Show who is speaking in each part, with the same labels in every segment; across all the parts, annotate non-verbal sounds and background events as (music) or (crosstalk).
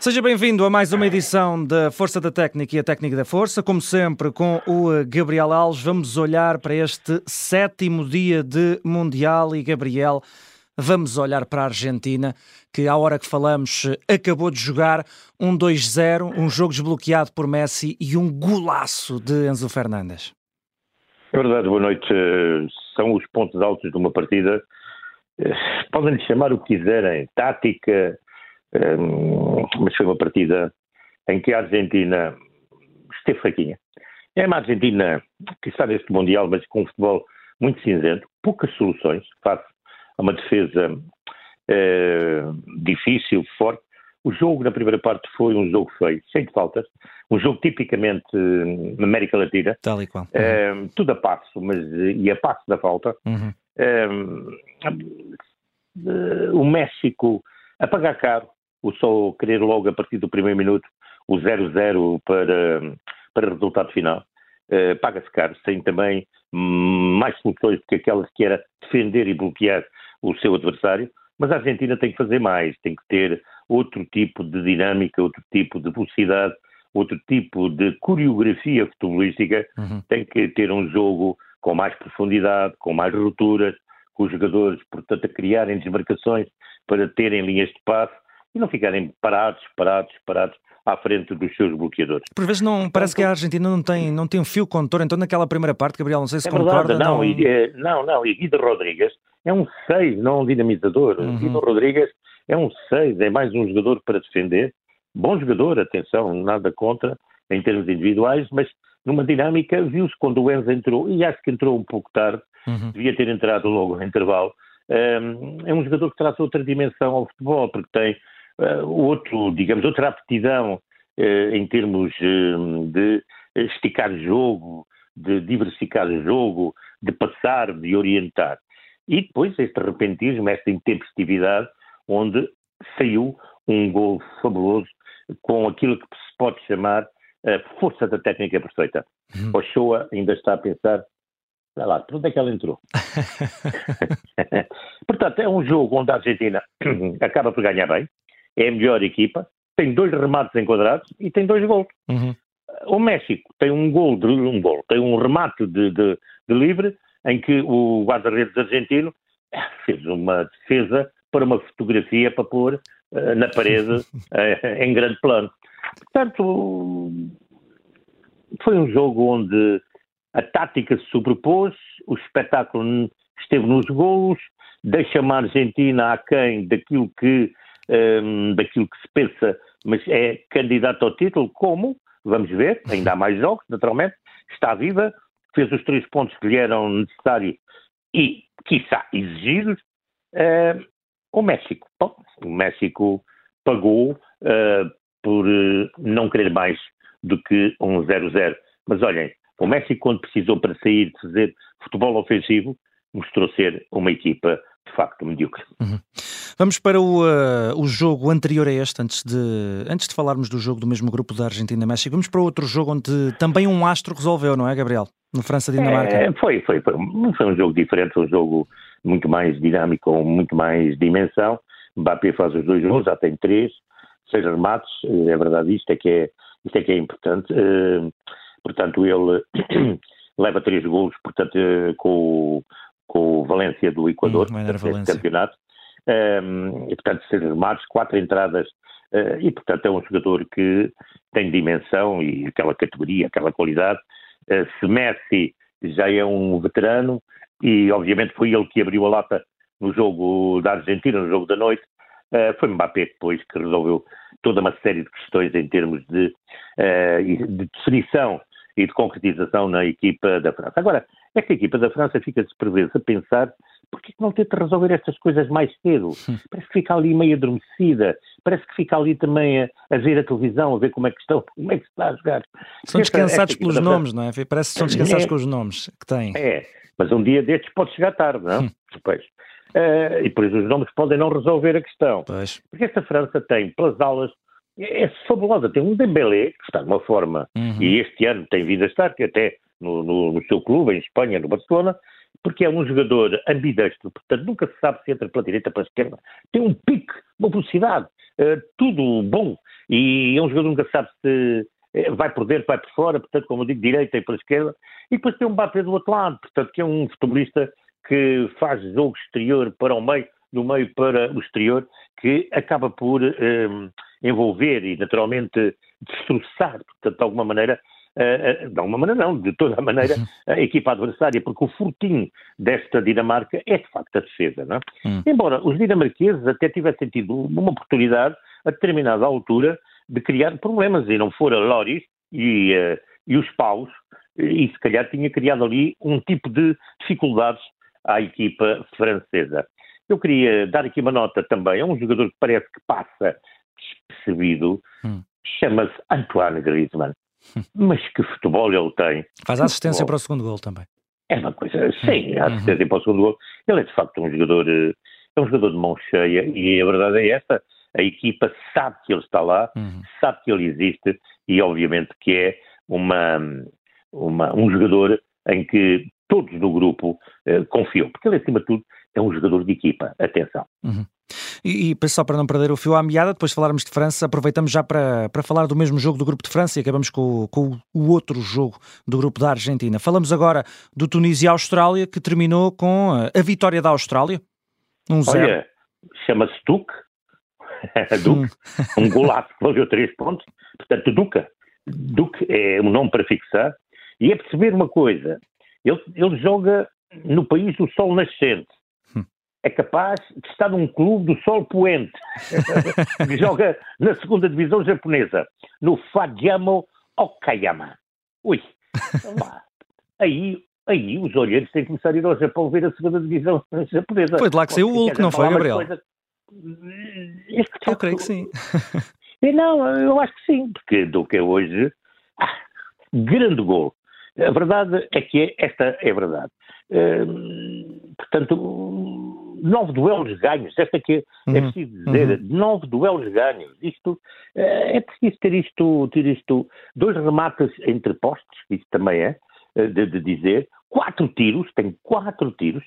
Speaker 1: Seja bem-vindo a mais uma edição da Força da Técnica e a Técnica da Força. Como sempre, com o Gabriel Alves, vamos olhar para este sétimo dia de Mundial e, Gabriel, vamos olhar para a Argentina, que à hora que falamos acabou de jogar um 2-0, um jogo desbloqueado por Messi e um golaço de Enzo Fernandes.
Speaker 2: É verdade, boa noite. São os pontos altos de uma partida. Podem-lhe chamar o que quiserem, tática, mas foi uma partida em que a Argentina esteve fraquinha. É uma Argentina que está neste Mundial, mas com um futebol muito cinzento, poucas soluções face a uma defesa eh, difícil, forte. O jogo na primeira parte foi um jogo feio, cheio de faltas, um jogo tipicamente uh, na América Latina.
Speaker 1: Tal e qual.
Speaker 2: Uhum. tudo a passo, mas e a passo da falta. Uhum. o México a pagar caro, o só querer logo a partir do primeiro minuto o 0-0 para, para resultado final. Uh, paga-se caro, sem também mais soluções do que aquelas que era defender e bloquear o seu adversário, mas a Argentina tem que fazer mais, tem que ter outro tipo de dinâmica, outro tipo de velocidade, outro tipo de coreografia futebolística, uhum. tem que ter um jogo com mais profundidade, com mais rupturas, com os jogadores, portanto, a criarem desmarcações para terem linhas de passe e não ficarem parados, parados, parados à frente dos seus bloqueadores.
Speaker 1: Por vezes não parece que a Argentina não tem, não tem um fio condutor, então naquela primeira parte, Gabriel, não sei se é concorda.
Speaker 2: Verdade, não, não... E, é, não, não, e Guido Rodrigues é um 6, não um dinamizador. Uhum. Guido Rodrigues é um 6, é mais um jogador para defender. Bom jogador, atenção, nada contra em termos individuais, mas numa dinâmica viu-se quando o Enzo entrou, e acho que entrou um pouco tarde, uhum. devia ter entrado logo no intervalo, um, é um jogador que traz outra dimensão ao futebol, porque tem outro, digamos, outra aptidão uh, em termos uh, de esticar jogo, de diversificar o jogo, de passar, de orientar. E depois este repentismo, esta intempestividade, onde saiu um gol fabuloso com aquilo que se pode chamar a força da técnica perfeita. Hum. Ochoa ainda está a pensar, sei lá, por onde é que ela entrou? (laughs) (laughs) Portanto, é um jogo onde a Argentina (clears throat) acaba por ganhar bem, é a melhor equipa, tem dois remates enquadrados e tem dois gols. Uhum. O México tem um gol, de, um gol, tem um remate de, de, de livre em que o guarda-redes argentino fez uma defesa para uma fotografia para pôr uh, na parede uh, (laughs) em grande plano. Portanto, foi um jogo onde a tática se sobrepôs, o espetáculo esteve nos golos, deixa-me a Argentina aquém daquilo que, um, daquilo que se pensa, mas é candidato ao título, como? Vamos ver, ainda há mais jogos, naturalmente, está viva, fez os três pontos que lhe eram necessários e, quiçá, exigidos. Uh, o México, bom, o México pagou uh, por uh, não querer mais do que um 0-0. Mas olhem, o México, quando precisou para sair de fazer futebol ofensivo, mostrou ser uma equipa de facto medíocre. Uhum.
Speaker 1: Vamos para o, uh, o jogo anterior a este, antes de, antes de falarmos do jogo do mesmo grupo da Argentina-México, vamos para outro jogo onde também um astro resolveu, não é, Gabriel? No França-Dinamarca.
Speaker 2: É, foi, foi, foi, foi um jogo diferente, foi um jogo muito mais dinâmico, com muito mais dimensão. Mbappé faz os dois gols, já tem três, seis remates, é verdade, isto é que é, isto é, que é importante. Uh, portanto, ele (clears throat) leva três gols, portanto, com, com o Valência do Equador, hum, campeonato. Um, e, portanto, seis remates, quatro entradas, uh, e, portanto, é um jogador que tem dimensão e aquela categoria, aquela qualidade. Uh, se Messi já é um veterano, e obviamente foi ele que abriu a lata no jogo da Argentina, no jogo da noite, uh, foi Mbappé depois que resolveu toda uma série de questões em termos de, de definição e de concretização na equipa da França. Agora, esta equipa da França fica-se vezes a pensar porque que não tenta resolver estas coisas mais cedo? Parece que fica ali meio adormecida, parece que fica ali também a, a ver a televisão, a ver como é que estão, (laughs) como é que se está a jogar.
Speaker 1: São descansados pelos nomes, não é? Parece que são descansados é, com os nomes que têm.
Speaker 2: É, mas um dia destes pode chegar tarde, não? Hum. Depois. Uh, e por isso os nomes podem não resolver a questão. Pois. Porque esta França tem, pelas aulas, é, é fabulosa. Tem um Dembélé, que está de uma forma, uhum. e este ano tem vindo a estar, que até no, no, no, seu clube, em Espanha, no Barcelona, porque é um jogador ambidestro, portanto nunca se sabe se entra pela direita ou pela esquerda. Tem um pique, uma velocidade. uh, tudo bom. E é um jogador que nunca sabe se eh, vai por dentro, vai por fora, portanto, como eu digo, direita e para a esquerda. E depois tem um Mbappé do outro lado, portanto, que é um futebolista que faz jogo exterior para o meio, do meio para o exterior, que acaba por um, envolver e, naturalmente, destroçar, portanto, de alguma maneira, uh, de alguma maneira não, de toda a maneira, a equipa adversária, porque o fortinho desta Dinamarca é, de facto, a defesa, não é? hum. Embora os dinamarqueses até tivessem tido uma oportunidade, a determinada altura, de criar problemas, e não fora Loris e, uh, e os paus, e se calhar tinha criado ali um tipo de dificuldades à equipa francesa. Eu queria dar aqui uma nota também a um jogador que parece que passa despercebido, hum. chama-se Antoine Griezmann. Mas que futebol ele tem.
Speaker 1: Faz assistência para o segundo gol também.
Speaker 2: É uma coisa, sim, a uhum. assistência uhum. para o segundo gol. Ele é de facto um jogador, eh, é um jogador de mão cheia e a verdade é esta, a equipa sabe que ele está lá, uhum. sabe que ele existe e obviamente que é uma, uma, um jogador em que todos do grupo uh, confiam, porque ele acima de tudo é um jogador de equipa, atenção.
Speaker 1: Uhum. E, e só para não perder o fio à meada, depois de falarmos de França, aproveitamos já para, para falar do mesmo jogo do grupo de França e acabamos com, com o outro jogo do grupo da Argentina. Falamos agora do Tunísia e Austrália, que terminou com a vitória da Austrália.
Speaker 2: Um zero. Olha, chama-se Duque, (laughs) Duque, um golaço que valeu três pontos, portanto Duca, Duque é um nome para fixar, e é perceber uma coisa, ele, ele joga no país do sol nascente, é capaz de estar num clube do sol poente, (laughs) que joga na segunda divisão japonesa, no Fajamo Okayama. Ui, aí, aí os olheiros têm que começar a ir ao Japão ver a segunda divisão (laughs) japonesa.
Speaker 1: Foi de lá que saiu o Hulk, não foi, Gabriel? Eu creio que sim. (laughs)
Speaker 2: Não, eu acho que sim, porque do que é hoje, ah, grande gol. A verdade é que esta é a verdade. Hum, portanto, nove duelos ganhos, esta é que é uhum, preciso dizer, uhum. nove duelos ganhos. Isto, eh, é preciso ter isto, ter isto, dois remates entre postos, isso também é, eh, de, de dizer, quatro tiros, tem quatro tiros,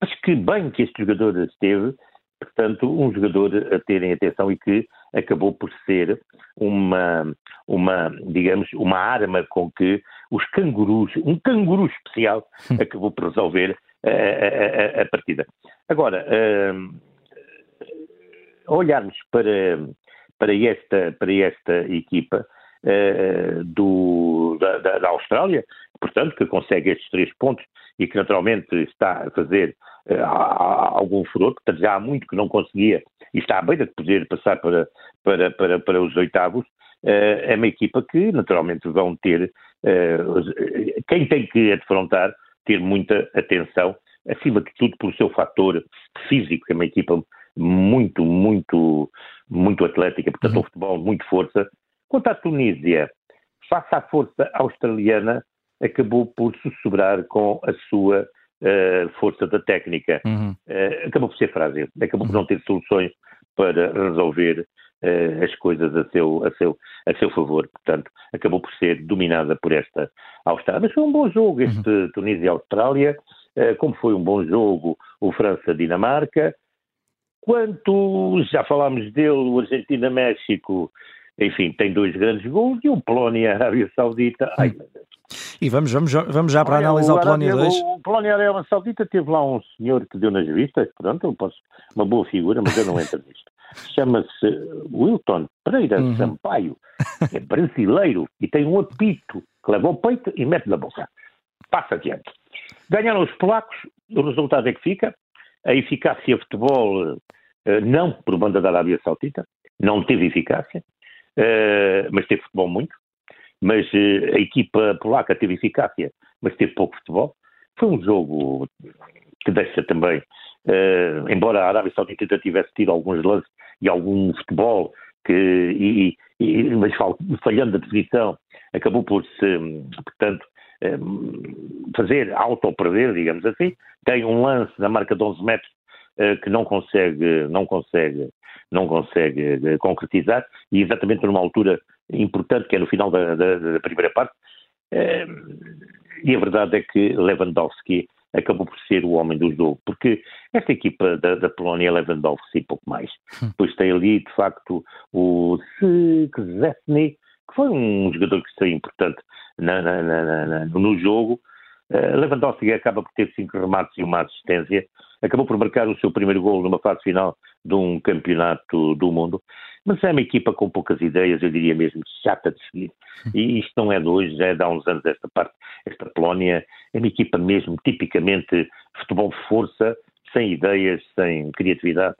Speaker 2: mas que bem que este jogador esteve, portanto, um jogador a terem atenção e que acabou por ser uma, uma, digamos, uma arma com que os cangurus, um canguru especial, (laughs) acabou por resolver a, a, a partida. Agora, uh, olharmos para, para, esta, para esta equipa uh, do, da, da, Austrália, portanto, que consegue estes três pontos e que naturalmente está a fazer uh, algum furor, portanto já há muito que não conseguia e está à beira de poder passar para, para, para, para os oitavos, é uma equipa que naturalmente vão ter, quem tem que defrontar, ter muita atenção acima de tudo pelo seu fator físico, que é uma equipa muito, muito, muito atlética, portanto, uhum. um futebol muito força. Quanto à Tunísia, face à força australiana, acabou por se sobrar com a sua uh, força da técnica. Uhum. Uh, acabou por ser frágil, acabou por não ter soluções para resolver as coisas a seu, a, seu, a seu favor. Portanto, acabou por ser dominada por esta Austrália. Mas foi um bom jogo este uhum. Tunísia-Austrália. Eh, como foi um bom jogo o França-Dinamarca. Quanto já falámos dele, o Argentina-México, enfim, tem dois grandes gols e o Polónia-Arábia Saudita. Ai, meu Deus.
Speaker 1: E vamos, vamos, vamos já para Olha, analisar o, o Polónia 2.
Speaker 2: O Polónia-Arábia Saudita teve lá um senhor que deu nas vistas, pronto, eu posso, uma boa figura, mas eu não entro nisto. Chama-se Wilton Pereira uhum. Sampaio, é brasileiro e tem um apito que leva ao peito e mete na boca. Passa adiante. Ganharam os polacos, o resultado é que fica. A eficácia futebol, eh, não por banda da Arábia Saudita, não teve eficácia, eh, mas teve futebol muito. Mas eh, a equipa polaca teve eficácia, mas teve pouco futebol. Foi um jogo que deixa também, embora a Arábia Saudita tivesse tido alguns lances e algum futebol, que, e, e, mas falhando a definição, acabou por se, portanto, fazer auto-perder, digamos assim. Tem um lance na marca de 11 metros uh, que não consegue, não consegue, não consegue uh, concretizar e exatamente numa altura importante que é no final da, da, da primeira parte. Uh, e a verdade é que Lewandowski acabou por ser o homem do jogo, porque esta equipa da, da Polónia é Lewandowski e pouco mais. Hum. Depois tem ali, de facto, o Szczesny, que foi um jogador que foi importante na, na, na, no jogo. Uh, Lewandowski acaba por ter cinco remates e uma assistência, acabou por marcar o seu primeiro gol numa fase final de um campeonato do mundo, mas é uma equipa com poucas ideias, eu diria mesmo chata de seguir. E isto não é de hoje, já é de há uns anos esta parte. Esta Polónia é uma equipa mesmo tipicamente futebol de força, sem ideias, sem criatividade,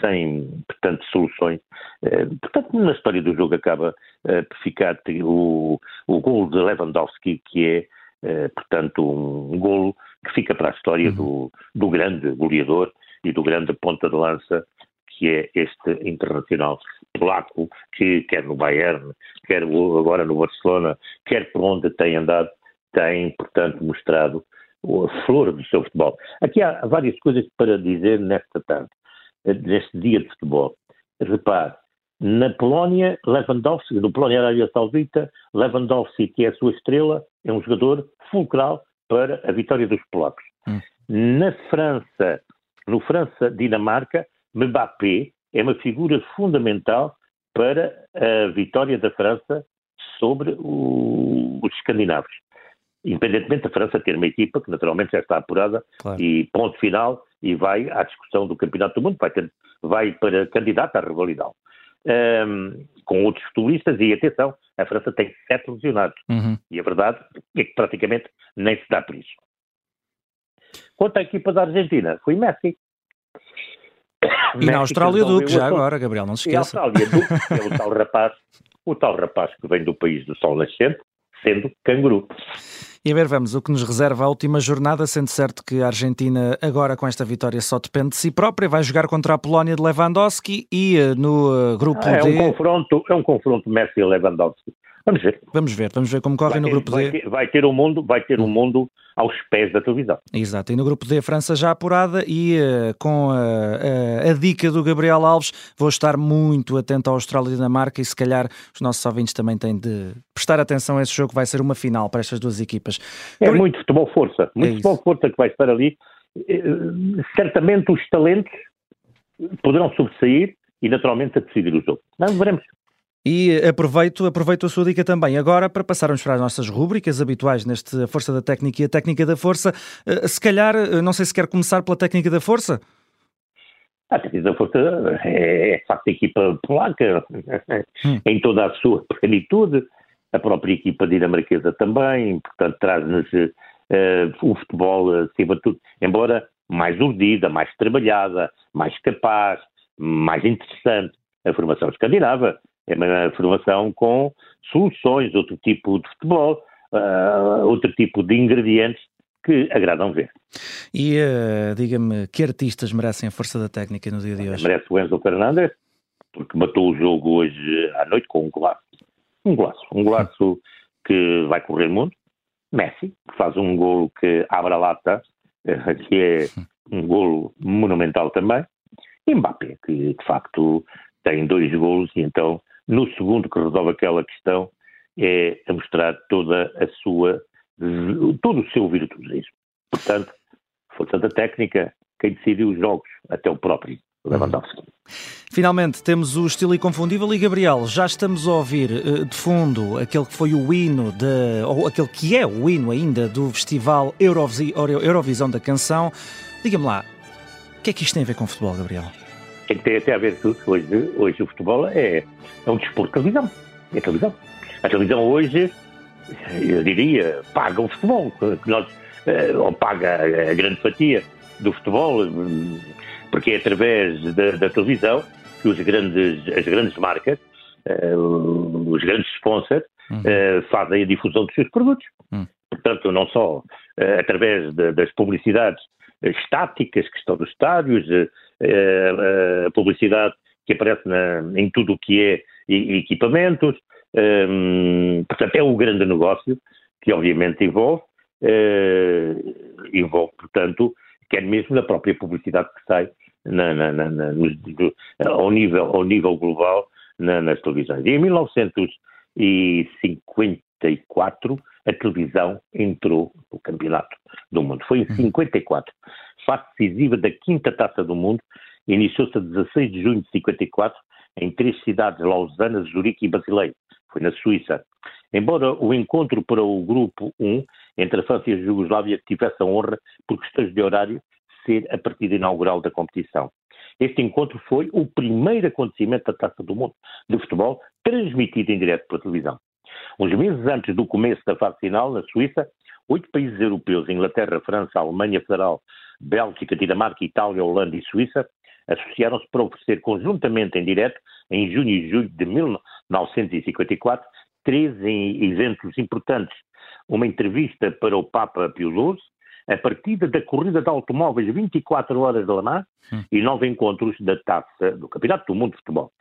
Speaker 2: sem, portanto, soluções. Eh, portanto, na história do jogo acaba eh, por ficar o, o gol de Lewandowski, que é, eh, portanto, um golo que fica para a história uhum. do, do grande goleador e do grande ponta de lança que é este internacional polaco, que quer no Bayern, quer agora no Barcelona, quer por onde tem andado, tem, portanto, mostrado a flor do seu futebol. Aqui há várias coisas para dizer nesta tarde, neste dia de futebol. Repare, na Polónia, Lewandowski, no Polónia Arábia Saudita, Lewandowski, que é a sua estrela, é um jogador fulcral para a vitória dos polacos. Hum. Na França, no França-Dinamarca, Mbappé é uma figura fundamental para a vitória da França sobre o, os escandinavos. Independentemente da França ter uma equipa que naturalmente já está apurada claro. e ponto final e vai à discussão do Campeonato do Mundo, vai, ter, vai para candidato à rivalidade. Um, com outros futebolistas e atenção, a França tem sete lesionados uhum. e a verdade é que praticamente nem se dá por isso. Quanto à equipa da Argentina, foi Messi. (coughs)
Speaker 1: E na Austrália Duque, já agora, Gabriel, não se esqueça.
Speaker 2: E a Austrália Duque, (laughs) que é o tal rapaz, o tal rapaz que vem do país do sol nascente, sendo canguru.
Speaker 1: E a ver, vamos, o que nos reserva a última jornada, sendo certo que a Argentina, agora com esta vitória, só depende de si própria, vai jogar contra a Polónia de Lewandowski e eh, no uh, grupo
Speaker 2: ah, é
Speaker 1: D...
Speaker 2: Um confronto, é um confronto Messi-Lewandowski. Vamos ver.
Speaker 1: Vamos ver, vamos ver como corre
Speaker 2: vai
Speaker 1: no
Speaker 2: ter,
Speaker 1: grupo
Speaker 2: vai
Speaker 1: D.
Speaker 2: Ter, vai ter um mundo, vai ter um mundo aos pés da televisão.
Speaker 1: Exato, e no grupo D, França já apurada e uh, com a, a, a, dica do Gabriel Alves, vou estar muito atento à Austrália e Dinamarca e se calhar os nossos ouvintes também têm de prestar atenção a esse jogo, vai ser uma final para estas duas equipas.
Speaker 2: É Por... muito futebol força, muito é futebol força que vai estar ali. Eh, certamente os talentos poderão sobressair e naturalmente a decidir o jogo. Não, veremos.
Speaker 1: E aproveito, aproveito a sua dica também agora para passarmos para as nossas rúbricas habituais neste Força da Técnica e a Técnica da Força. Eh, se calhar, eh, não sei se quer começar pela Técnica da Força.
Speaker 2: A Técnica da Força é, de facto, a equipa polaca hum. em toda a sua plenitude. A própria equipa dinamarquesa também, portanto, traz-nos uh, o futebol, acima de tudo, embora mais urdida, mais trabalhada, mais capaz, mais interessante. A formação escandinava é uma formação com soluções, outro tipo de futebol, uh, outro tipo de ingredientes que agradam ver.
Speaker 1: E uh, diga-me, que artistas merecem a força da técnica no dia de hoje?
Speaker 2: Merece o Enzo Fernandes, porque matou o jogo hoje à noite com um golaço. Um golaço. Um golaço que vai correr mundo. Messi, que faz um golo que abre a lata, que é um golo monumental também. E Mbappé, que de facto tem dois golos e então no segundo, que resolve aquela questão, é a mostrar toda a sua, todo o seu virtuosismo. Portanto, força da técnica, quem decidiu os jogos, até o próprio Lewandowski.
Speaker 1: Finalmente temos o estilo inconfundível e Gabriel, já estamos a ouvir uh, de fundo aquele que foi o hino, de, ou aquele que é o hino ainda do Festival Eurovisão da Canção. Diga-me lá, o que é que isto tem a ver com futebol, Gabriel?
Speaker 2: Tem, tem até a ver que hoje, hoje o futebol é, é um desporto de televisão. É televisão. A televisão hoje, eu diria, paga o futebol. Que nós, eh, ou paga a grande fatia do futebol, porque é através da, da televisão que os grandes, as grandes marcas, uh, os grandes sponsors, uhum. uh, fazem a difusão dos seus produtos. Uhum. Portanto, não só através de, das publicidades estáticas que estão nos estádios, a publicidade que aparece na, em tudo o que é equipamentos. Um, portanto, é um grande negócio que obviamente envolve, uh, envolve, portanto, quer mesmo na própria publicidade que sai na, na, na, no, ao, nível, ao nível global nas televisões. E em 1954, a televisão entrou no campeonato do mundo. Foi em 54, uhum. fase decisiva da quinta taça do mundo, iniciou-se a 16 de junho de 54 em três cidades, Lausanne, Zurique e Basileia. Foi na Suíça. Embora o encontro para o grupo 1 entre a França e a Jugoslávia tivesse a honra, por questões de horário, ser a partida inaugural da competição. Este encontro foi o primeiro acontecimento da Taça do Mundo de futebol transmitido em direto pela televisão. Uns meses antes do começo da fase final, na Suíça, oito países europeus, Inglaterra, França, Alemanha Federal, Bélgica, Dinamarca, Itália, Holanda e Suíça, associaram-se para oferecer conjuntamente em direto, em junho e julho de 1954, três eventos importantes. Uma entrevista para o Papa Pio XII, a partida da corrida de automóveis 24 horas de Le Mans hum. e nove encontros da taça do Campeonato do Mundo de Futebol.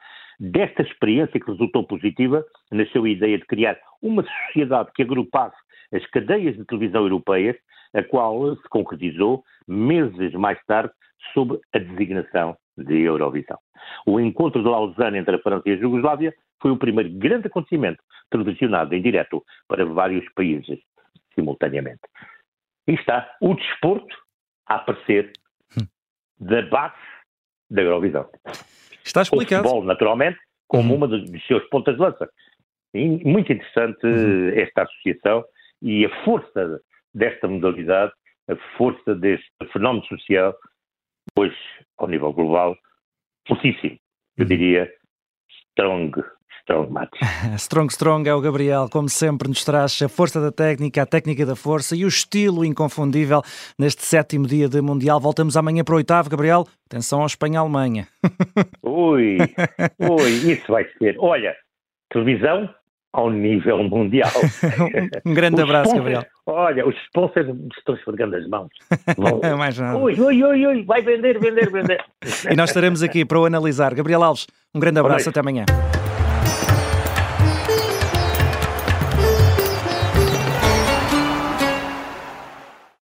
Speaker 2: Desta experiência que resultou positiva, nasceu a ideia de criar uma sociedade que agrupasse as cadeias de televisão europeias, a qual se concretizou meses mais tarde sob a designação de Eurovisão. O encontro de Lausanne entre a França e a Jugoslávia foi o primeiro grande acontecimento televisionado em direto para vários países simultaneamente. E está o desporto a aparecer hum. da base da Eurovisão.
Speaker 1: Está explicado.
Speaker 2: O futebol, naturalmente, como uhum. uma dos seus pontas de lança. E muito interessante uhum. esta associação e a força desta modalidade, a força deste fenómeno social, hoje, ao nível global, fortíssimo. Eu uhum. diria strong, strong match. (laughs)
Speaker 1: strong, strong é o Gabriel, como sempre, nos traz a força da técnica, a técnica da força e o estilo inconfundível neste sétimo dia de Mundial. Voltamos amanhã para o oitavo, Gabriel. Atenção ao Espanha-Alemanha. (laughs)
Speaker 2: ui, ui, (laughs) isso vai ser. Olha, televisão ao nível mundial.
Speaker 1: um grande abraço, Gabriel.
Speaker 2: Olha, os sponsors estão esfregando as mãos. Vão...
Speaker 1: É mais nada.
Speaker 2: Ui, ui, ui, ui, vai vender, vender, vender.
Speaker 1: e nós estaremos aqui para o analisar. Gabriel Alves, um grande abraço, até amanhã.